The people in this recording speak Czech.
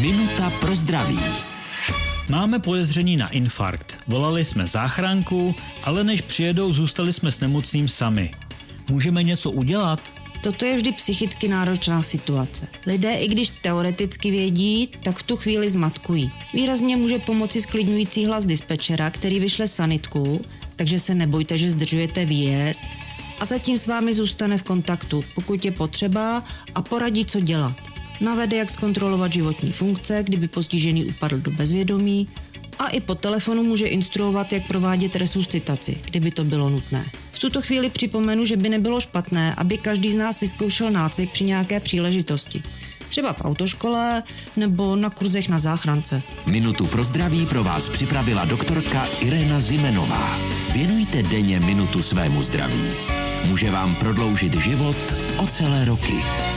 Minuta pro zdraví. Máme podezření na infarkt. Volali jsme záchranku, ale než přijedou, zůstali jsme s nemocným sami. Můžeme něco udělat? Toto je vždy psychicky náročná situace. Lidé, i když teoreticky vědí, tak v tu chvíli zmatkují. Výrazně může pomoci sklidňující hlas dispečera, který vyšle sanitku, takže se nebojte, že zdržujete výjezd a zatím s vámi zůstane v kontaktu, pokud je potřeba a poradí, co dělat. Navede, jak zkontrolovat životní funkce, kdyby postižený upadl do bezvědomí a i po telefonu může instruovat, jak provádět resuscitaci, kdyby to bylo nutné. V tuto chvíli připomenu, že by nebylo špatné, aby každý z nás vyzkoušel nácvik při nějaké příležitosti. Třeba v autoškole nebo na kurzech na záchrance. Minutu pro zdraví pro vás připravila doktorka Irena Zimenová. Věnujte denně minutu svému zdraví. Může vám prodloužit život o celé roky.